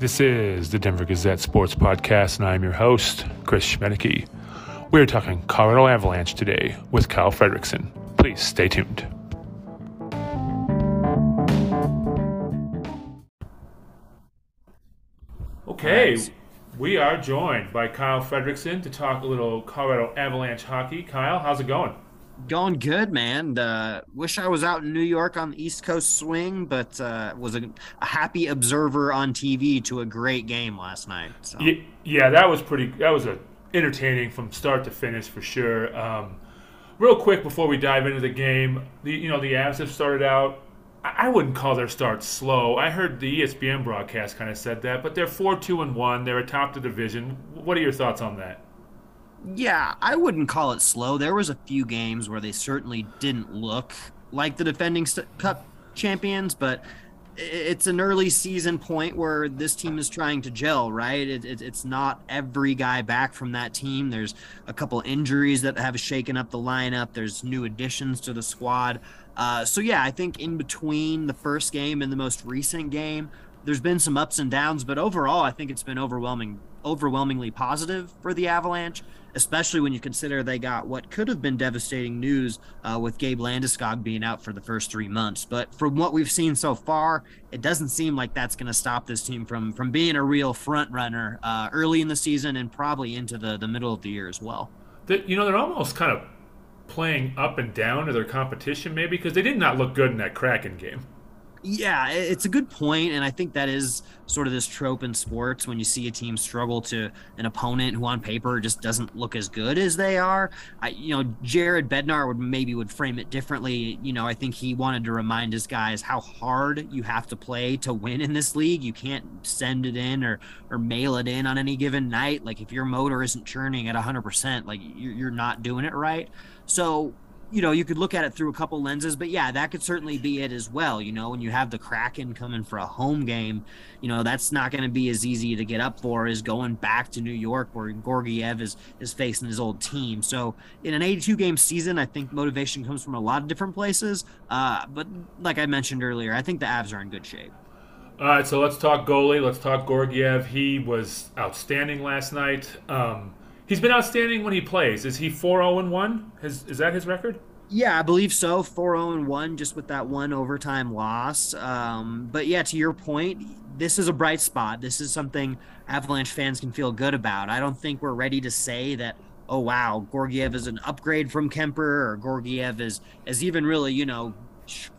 This is the Denver Gazette Sports Podcast, and I'm your host, Chris Schmaedeke. We're talking Colorado Avalanche today with Kyle Frederickson. Please stay tuned. Okay, we are joined by Kyle Frederickson to talk a little Colorado Avalanche hockey. Kyle, how's it going? Going good, man. Uh, wish I was out in New York on the East Coast swing, but uh, was a, a, happy observer on TV to a great game last night. So. Yeah, that was pretty. That was a entertaining from start to finish for sure. Um, real quick before we dive into the game, the you know the Avs have started out. I, I wouldn't call their start slow. I heard the ESPN broadcast kind of said that, but they're four two and one. They're atop the division. What are your thoughts on that? Yeah, I wouldn't call it slow. There was a few games where they certainly didn't look like the defending cup champions, but it's an early season point where this team is trying to gel, right? It, it, it's not every guy back from that team. There's a couple injuries that have shaken up the lineup. There's new additions to the squad. Uh, so yeah, I think in between the first game and the most recent game, there's been some ups and downs, but overall, I think it's been overwhelming, overwhelmingly positive for the Avalanche especially when you consider they got what could have been devastating news uh, with Gabe Landeskog being out for the first three months. But from what we've seen so far, it doesn't seem like that's going to stop this team from from being a real front runner uh, early in the season and probably into the the middle of the year as well. The, you know, they're almost kind of playing up and down to their competition, maybe because they did not look good in that Kraken game. Yeah, it's a good point, and I think that is sort of this trope in sports when you see a team struggle to an opponent who on paper just doesn't look as good as they are. I, you know, Jared Bednar would maybe would frame it differently. You know, I think he wanted to remind his guys how hard you have to play to win in this league. You can't send it in or or mail it in on any given night. Like if your motor isn't churning at 100%, like you're, you're not doing it right. So you know, you could look at it through a couple lenses, but yeah, that could certainly be it as well. You know, when you have the Kraken coming for a home game, you know, that's not going to be as easy to get up for as going back to New York where Georgiev is, is facing his old team. So in an 82 game season, I think motivation comes from a lot of different places. Uh, but like I mentioned earlier, I think the Avs are in good shape. All right, so let's talk goalie. Let's talk Georgiev. He was outstanding last night. Um, He's been outstanding when he plays. Is he 4 0 1? Is, that his record? Yeah, I believe so. 4 0 1, just with that one overtime loss. Um, but yeah, to your point, this is a bright spot. This is something Avalanche fans can feel good about. I don't think we're ready to say that, oh, wow, Georgiev is an upgrade from Kuemper or Georgiev is, is even really, you know,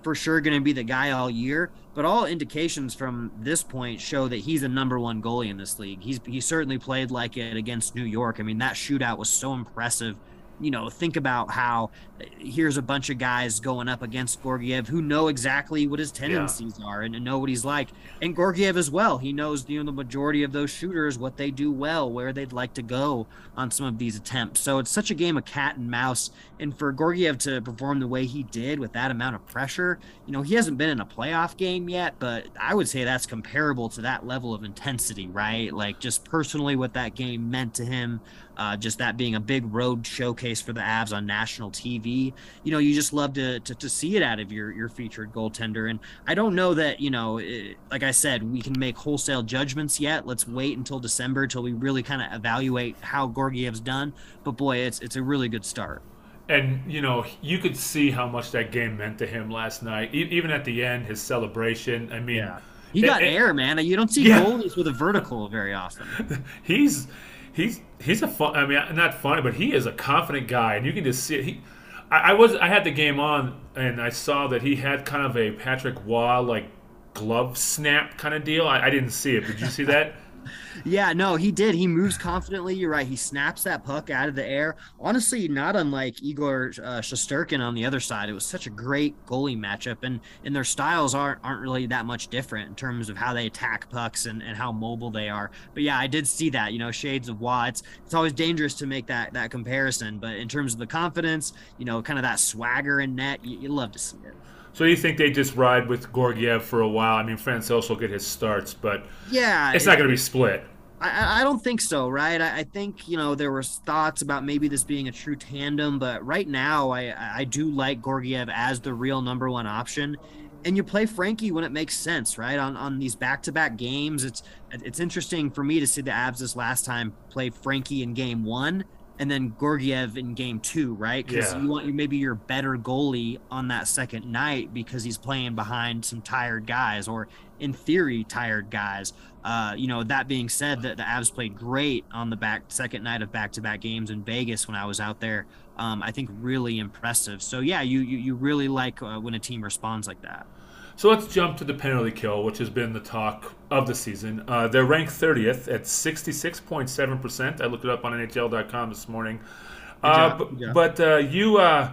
for sure going to be the guy all year. But all indications from this point show that he's a number one goalie in this league. He's he certainly played like it against New York. I mean, that shootout was so impressive you know, think about how uh, here's a bunch of guys going up against Georgiev who know exactly what his tendencies yeah. are and know what he's like. And Georgiev as well. He knows, you know, the majority of those shooters, what they do well, where they'd like to go on some of these attempts. So it's such a game of cat and mouse. And for Georgiev to perform the way he did with that amount of pressure, you know, he hasn't been in a playoff game yet, but I would say that's comparable to that level of intensity, right? Like just personally what that game meant to him. Uh, just that being a big road showcase for the Avs on national TV. You know, you just love to, to, to see it out of your, your featured goaltender. And I don't know that, you know, it, like I said, we can make wholesale judgments yet. Let's wait until December till we really kind of evaluate how Georgiev's done. But boy, it's, it's a really good start. And, you know, you could see how much that game meant to him last night. E- even at the end, his celebration. I mean, yeah. He got it, air, man. You don't see yeah. goalies with a vertical very often. he's he's he's a fun. I mean, not funny, but he is a confident guy, and you can just see it. He, I, I was I had the game on, and I saw that he had kind of a Patrick Roy like glove snap kind of deal. I, I didn't see it. Did you see that? Yeah, no, he did. He moves confidently. You're right. He snaps that puck out of the air. Honestly, not unlike Igor uh, Shesterkin on the other side. It was such a great goalie matchup, and and their styles aren't aren't really that much different in terms of how they attack pucks and, and how mobile they are. But yeah, I did see that. You know, shades of Watts. It's always dangerous to make that that comparison, but in terms of the confidence, you know, kind of that swagger in net, you, you love to see it. So you think they just ride with Georgiev for a while? I mean, Francouz will get his starts, but yeah, it's not going to be split. I, I don't think so, right? I, I, think you know there was thoughts about maybe this being a true tandem, but right now I I do like Georgiev as the real number one option. and you play Frankie when it makes sense, right? On on these back to back games, it's it's interesting for me to see the Avs this last time play Frankie in game one and then Georgiev in game two, right? Because Yeah. you want you maybe your better goalie on that second night because he's playing behind some tired guys or in theory tired guys. Uh, you know, that being said, that the Avs played great on the back second night of back to back games in Vegas when I was out there. Um, I think really impressive. So yeah, you you, you really like uh, when a team responds like that. So let's jump to the penalty kill, which has been the talk of the season. Uh, they're ranked 30th at 66.7%. I looked it up on NHL.com this morning. Uh, but job. but uh, you uh,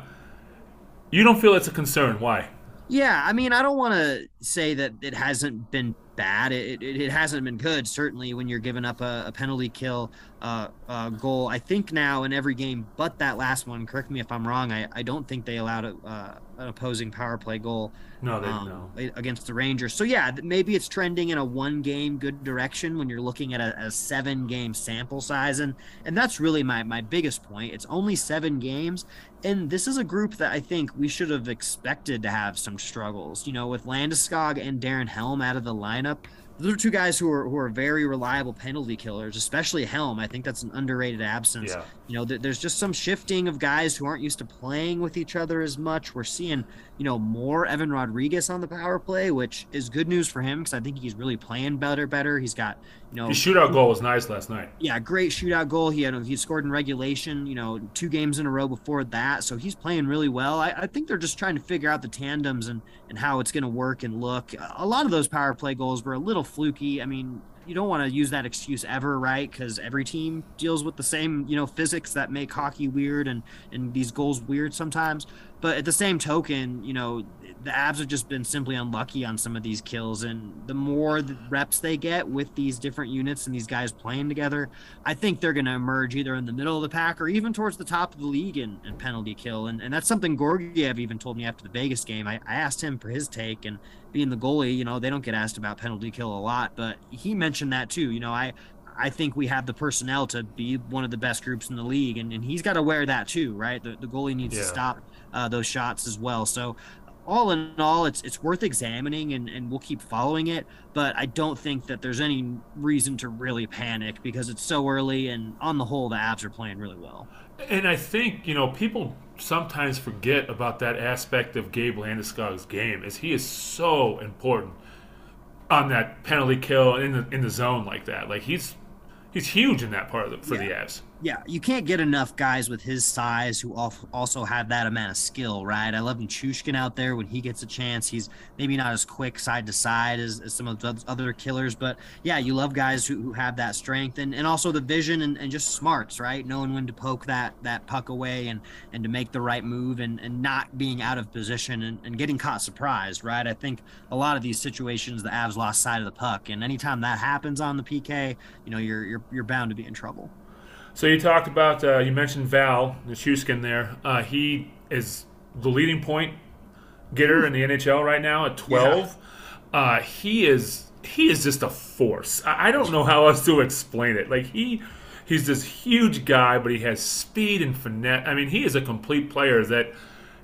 you don't feel it's a concern. Why? Yeah, I mean, I don't want to say that it hasn't been bad. It, it, it hasn't been good, certainly, when you're giving up a, a penalty kill uh, uh, goal. I think now in every game but that last one, correct me if I'm wrong, I, I don't think they allowed a, uh, an opposing power play goal No, they um, no. against the Rangers. So, yeah, maybe it's trending in a one game good direction when you're looking at a, a seven game sample size. And, and that's really my, my biggest point. It's only seven games. And this is a group that I think we should have expected to have some struggles. You know, with Landeskog and Darren Helm out of the lineup, those are two guys who are who are very reliable penalty killers, especially Helm. I think that's an underrated absence. Yeah. You know, th- there's just some shifting of guys who aren't used to playing with each other as much. We're seeing, you know, more Evan Rodrigues on the power play, which is good news for him because I think he's really playing better. Better. He's got, you know, His shootout goal was nice last night. yeah, great shootout goal. He had he scored in regulation, you know, two games in a row before that. So he's playing really well. I, I think they're just trying to figure out the tandems and and how it's going to work and look. A lot of those power play goals were a little fluky. I mean, you don't want to use that excuse ever, right? Because every team deals with the same, you know, physics that make hockey weird and and these goals weird sometimes. But at the same token, you know, the Avs have just been simply unlucky on some of these kills. And the more the reps they get with these different units and these guys playing together, I think they're going to emerge either in the middle of the pack or even towards the top of the league in, in penalty kill. And, and that's something Georgiev even told me after the Vegas game. I, I asked him for his take, and being the goalie, you know, they don't get asked about penalty kill a lot, but he mentioned that too. You know, I. I think we have the personnel to be one of the best groups in the league, and, and he's got to wear that too, right? The, the goalie needs Yeah. to stop uh, those shots as well. So, all in all, it's it's worth examining, and, and we'll keep following it. But I don't think that there's any reason to really panic because it's so early, and on the whole, the Avs are playing really well. And I think you know people sometimes forget about that aspect of Gabe Landeskog's game, as he is so important on that penalty kill in the in the zone like that. Like he's he's huge in that part of the, for the Yeah. Avs. Yeah, you can't get enough guys with his size who also have that amount of skill, right? I love Chushkin out there when he gets a chance. He's maybe not as quick side to side as, as some of the other killers, but yeah, you love guys who, who have that strength and, and also the vision and, and just smarts, right? Knowing when to poke that that puck away and and to make the right move and, and not being out of position and, and getting caught surprised, right? I think a lot of these situations the Avs lost sight of the puck, and anytime that happens on the PK, you know you're you're you're bound to be in trouble. So you talked about uh, you mentioned Val Nichushkin there. Uh, he is the leading point getter in the NHL right now at twelve. Uh, he is he is just a force. I, I don't know how else to explain it. Like he he's this huge guy, but he has speed and finesse. I mean, he is a complete player that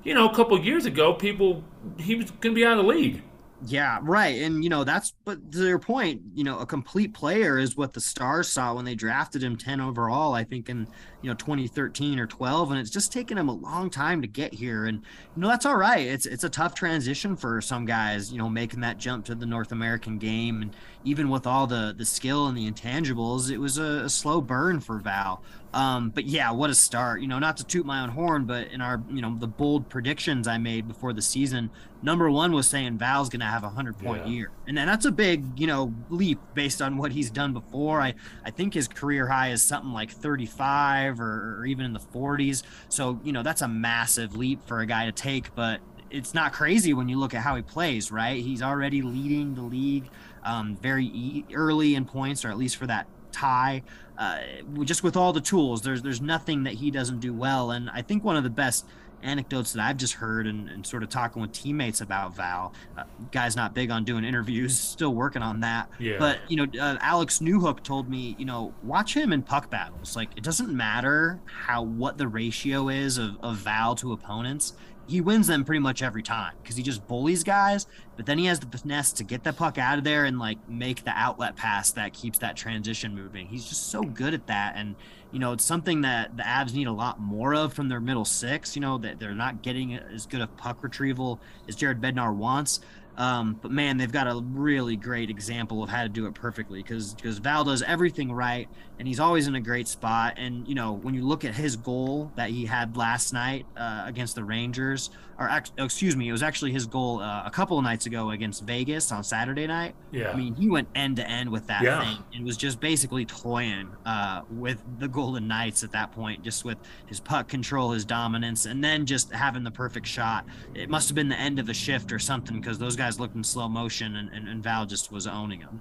you know a couple years ago people he was going to be out of the league. Yeah, right. And you know, that's but to your point, you know, a complete player is what the Stars saw when they drafted him 10 overall, I think in, you know, 2013 or 12 and it's just taken him a long time to get here and you know, that's all right. It's it's a tough transition for some guys, you know, making that jump to the North American game and even with all the the skill and the intangibles, it was a, a slow burn for Val. Um, but yeah, what a start. You know, not to toot my own horn, but in our, you know, the bold predictions I made before the season, number one was saying Val's going to have a hundred point Yeah. year. And then that's a big, you know, leap based on what he's done before. I, I think his career high is something like 35 or, or even in the 40s. So, you know, that's a massive leap for a guy to take, but it's not crazy when you look at how he plays, right? He's already leading the league um, very e- early in points, or at least for that tie. Uh, just with all the tools, there's there's nothing that he doesn't do well. And I think one of the best anecdotes that I've just heard and, and sort of talking with teammates about Val, uh, guy's not big on doing interviews, still working on that. Yeah. But you know, uh, Alex Newhook told me, you know, watch him in puck battles. Like it doesn't matter how what the ratio is of, of Val to opponents. He wins them pretty much every time because he just bullies guys. But then he has the finesse to get the puck out of there and like make the outlet pass that keeps that transition moving. He's just so good at that, and you know it's something that the Avs need a lot more of from their middle six. You know that they're not getting as good of puck retrieval as Jared Bednar wants. Um, but man, they've got a really great example of how to do it perfectly because because Val does everything right and he's always in a great spot. And you know when you look at his goal that he had last night uh, against the Rangers, or excuse me, it was actually his goal uh, a couple of nights ago against Vegas on Saturday night. Yeah, I mean he went end to end with that yeah. thing and was just basically toying uh, with the Golden Knights at that point, just with his puck control, his dominance, and then just having the perfect shot. It must have been the end of a shift or something because those guys guys looked in slow motion, and, and, and Val just was owning him.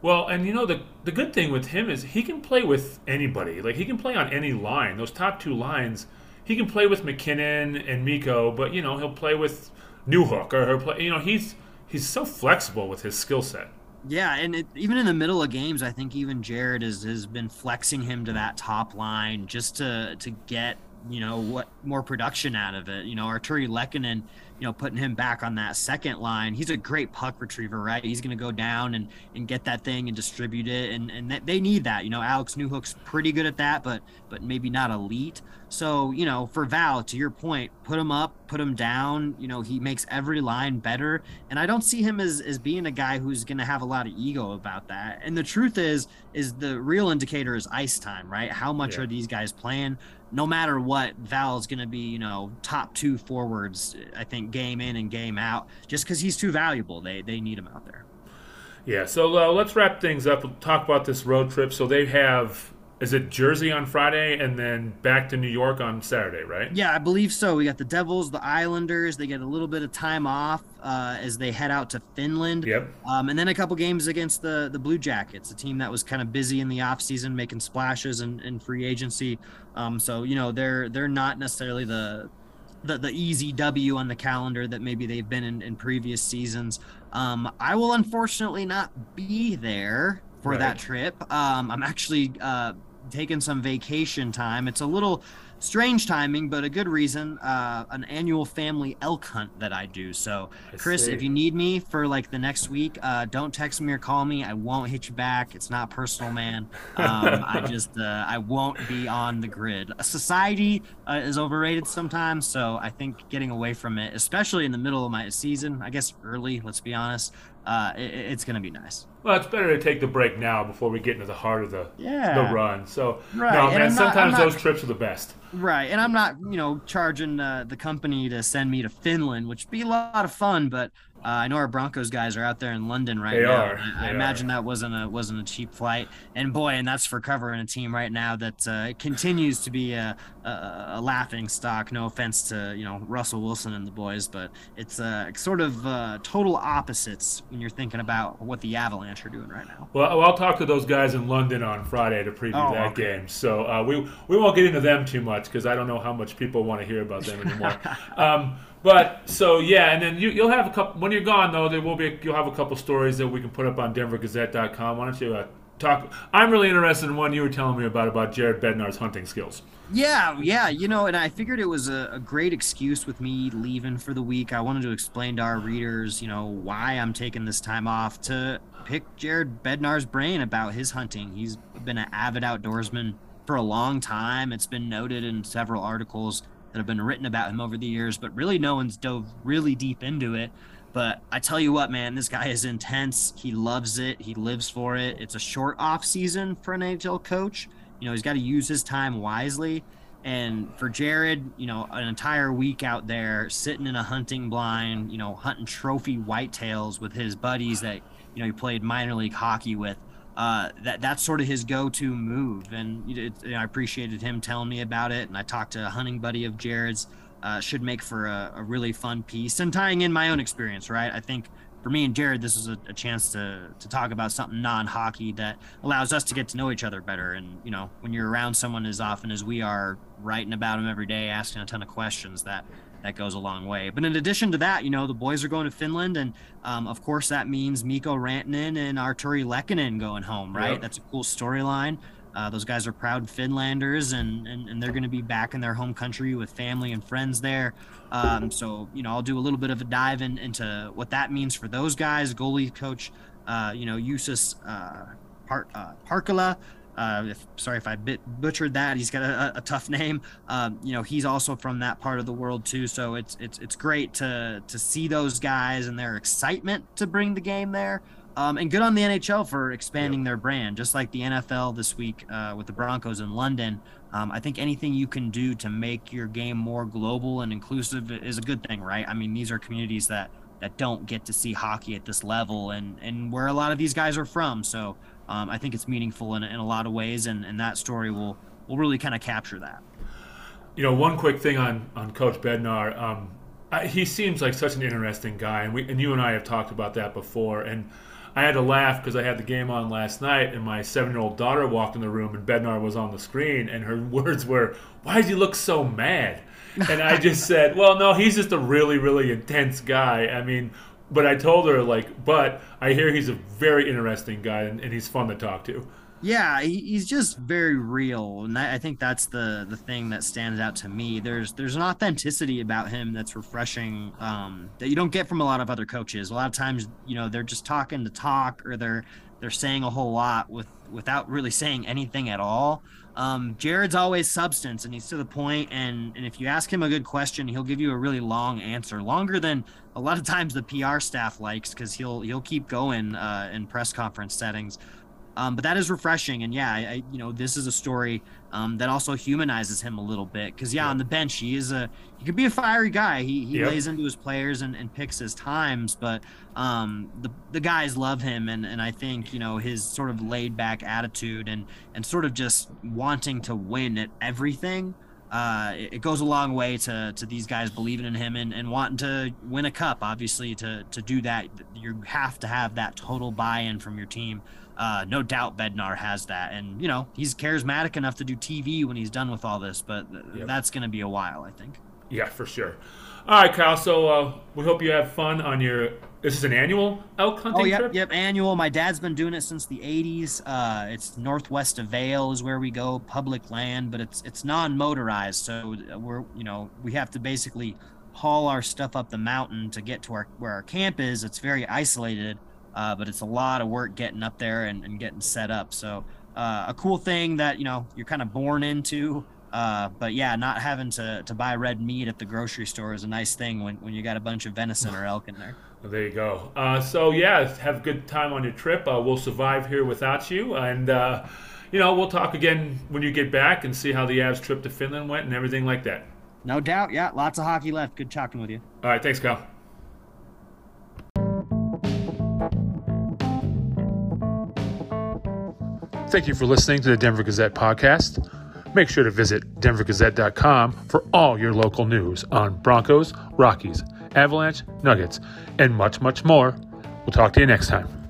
Well, and you know the the good thing with him is he can play with anybody. Like he can play on any line. Those top two lines, he can play with MacKinnon and Mikko, but you know he'll play with Newhook or he'll play. You know he's he's so flexible with his skill set. Yeah, and it, even in the middle of games, I think even Jared has, has been flexing him to that top line just to to get you know what more production out of it. You know, Artturi Lehkonen you know, putting him back on that second line. He's a great puck retriever, right? He's going to go down and, and get that thing and distribute it. And, and they need that. You know, Alex Newhook's pretty good at that, but but maybe not elite. So, you know, for Val, to your point, put him up, put him down. You know, he makes every line better. And I don't see him as, as being a guy who's going to have a lot of ego about that. And the truth is, is the real indicator is ice time, right? How much yeah. are these guys playing? No matter what, Val's going to be, you know, top two forwards, I think, game in and game out, just because he's too valuable. They, they need him out there. Yeah, so uh, let's wrap things up. We'll talk about this road trip. So they have is it Jersey on Friday and then back to New York on Saturday, right? Yeah, I believe so. We got the Devils, the Islanders. They get a little bit of time off uh, as they head out to Finland. Yep. Um, and then a couple games against the the Blue Jackets, a team that was kind of busy in the offseason, making splashes in, in free agency. Um, so you know they're they're not necessarily the the, the easy W on the calendar that maybe they've been in, in previous seasons. Um, I will unfortunately not be there for right. that trip. Um, I'm actually uh, taking some vacation time. It's a little strange timing, but a good reason. Uh, an annual family elk hunt that I do. So, I Chris, see. if you need me for like the next week, uh, don't text me or call me. I won't hit you back. It's not personal, man. Um, I just uh, I won't be on the grid. Society uh, is overrated sometimes, so I think getting away from it, especially in the middle of my season, I guess early. Let's be honest uh, it, it's going to be nice. Well, it's better to take the break now before we get into the heart of the yeah. the run. So, right. no, man, sometimes not, those trips are the best. Right, and I'm not, you know, charging uh, the company to send me to Finland, which would be a lot of fun, but uh, I know our Broncos guys are out there in London right they now. Are. I, I imagine that wasn't a wasn't a cheap flight. And boy, and that's for covering a team right now that uh, continues to be a, a, a, laughing stock. No offense to you know Russell Wilson and the boys, but it's uh, sort of uh, total opposites when you're thinking about what the Avalanche are doing right now. Well, I'll talk to those guys in London on Friday to preview oh, that okay. game. So uh, we we won't get into them too much because I don't know how much people want to hear about them anymore. um, but so yeah, and then you, will have a couple. When you're gone, though, there will be you'll have a couple stories that we can put up on DenverGazette.com. Why don't you uh, talk? I'm really interested in one you were telling me about about Jared Bednar's hunting skills. Yeah, yeah, you know, and I figured it was a, a, great excuse with me leaving for the week. I wanted to explain to our readers, you know, why I'm taking this time off to pick Jared Bednar's brain about his hunting. He's been an avid outdoorsman for a long time. It's been noted in several articles that have been written about him over the years, but really no one's dove really deep into it. But I tell you what, man, this guy is intense. He loves it. He lives for it. It's a short off season for an NHL coach. You know, he's got to use his time wisely. And for Jared, you know, an entire week out there sitting in a hunting blind, you know, hunting trophy whitetails with his buddies that, you know, he played minor league hockey with uh, that that's sort of his go-to move, and I appreciated him telling me about it. And I talked to a hunting buddy of Jared's. Uh, should make for a, a, really fun piece and tying in my own experience, right? I think for me and Jared, this is a, a chance to to talk about something non-hockey that allows us to get to know each other better. And you know, when you're around someone as often as we are, writing about him every day, asking a ton of questions, that that goes a long way. But in addition to that, you know, the boys are going to Finland, and um, of course that means Mikko Rantanen and Artturi Lehkonen going home, right? Yep. That's a cool storyline. Uh, those guys are proud Finlanders, and, and, and they're going to be back in their home country with family and friends there. Um, so, you know, I'll do a little bit of a dive in, into what that means for those guys. Goalie coach, uh, you know, Juuso uh, Par- uh, if, sorry if I bit, butchered that. He's got a, a tough name. Um, you know, he's also from that part of the world too. So it's it's it's great to to see those guys and their excitement to bring the game there. Um, and good on the NHL for expanding yep. their brand, just like the NFL this week uh, with the Broncos in London. Um, I think anything you can do to make your game more global and inclusive is a good thing, right? I mean, these are communities that that don't get to see hockey at this level, and and where a lot of these guys are from. So um, I think it's meaningful in, in a lot of ways, and, and that story will will really kind of capture that. You know, one quick thing on on Coach Bednar. Um, I, he seems like such an interesting guy, and we and you and I have talked about that before, and I had to laugh because I had the game on last night, and my seven-year-old daughter walked in the room, and Bednar was on the screen, and her words were, "Why does he look so mad?" And I just said, "Well, no, he's just a really, really intense guy. I mean." But I told her like, but I hear he's a very interesting guy and, and he's fun to talk to. Yeah, he's just very real, and I think that's the the thing that stands out to me. There's there's an authenticity about him that's refreshing um, that you don't get from a lot of other coaches. A lot of times, you know, they're just talking to talk, or they're they're saying a whole lot with without really saying anything at all. Um, Jared's always substance, and he's to the point. And and if you ask him a good question, he'll give you a really long answer, longer than a lot of times the PR staff likes, because he'll he'll keep going uh, in press conference settings. Um, but that is refreshing, and yeah, I, you know, this is a story um, that also humanizes him a little bit because yeah, on the bench he is a he could be a fiery guy. He he yep. lays into his players and, and picks his times, but um, the the guys love him, and and I think you know his sort of laid back attitude and and sort of just wanting to win at everything. Uh, it, it, goes a long way to to these guys believing in him and, and wanting to win a cup. Obviously, to to do that, you have to have that total buy-in from your team. Uh, no doubt Bednar has that, and you know he's charismatic enough to do TV when he's done with all this. But th- yep. that's going to be a while, I think. Yeah, for sure. All right, Kyle. So uh, we hope you have fun on your. This is an annual elk hunting oh, yep, trip. Yep, annual. My dad's been doing it since the '80s. Uh, it's northwest of Vail is where we go, public land, but it's it's non-motorized, so we're you know we have to basically haul our stuff up the mountain to get to our where our camp is. It's very isolated uh, but it's a lot of work getting up there and, and getting set up. So uh, a cool thing that you know you're kind of born into. Uh, but yeah, not having to, to buy red meat at the grocery store is a nice thing when, when you got a bunch of venison or elk in there. Well, there you go. Uh, so yeah, have a good time on your trip. Uh, we'll survive here without you, and uh, you know we'll talk again when you get back and see how the Avs trip to Finland went and everything like that. No doubt. Yeah, lots of hockey left. Good talking with you. All right, thanks, Kyle. Thank you for listening to the Denver Gazette podcast. Make sure to visit denvergazette.com for all your local news on Broncos, Rockies, Avalanche, Nuggets, and much, much more. We'll talk to you next time.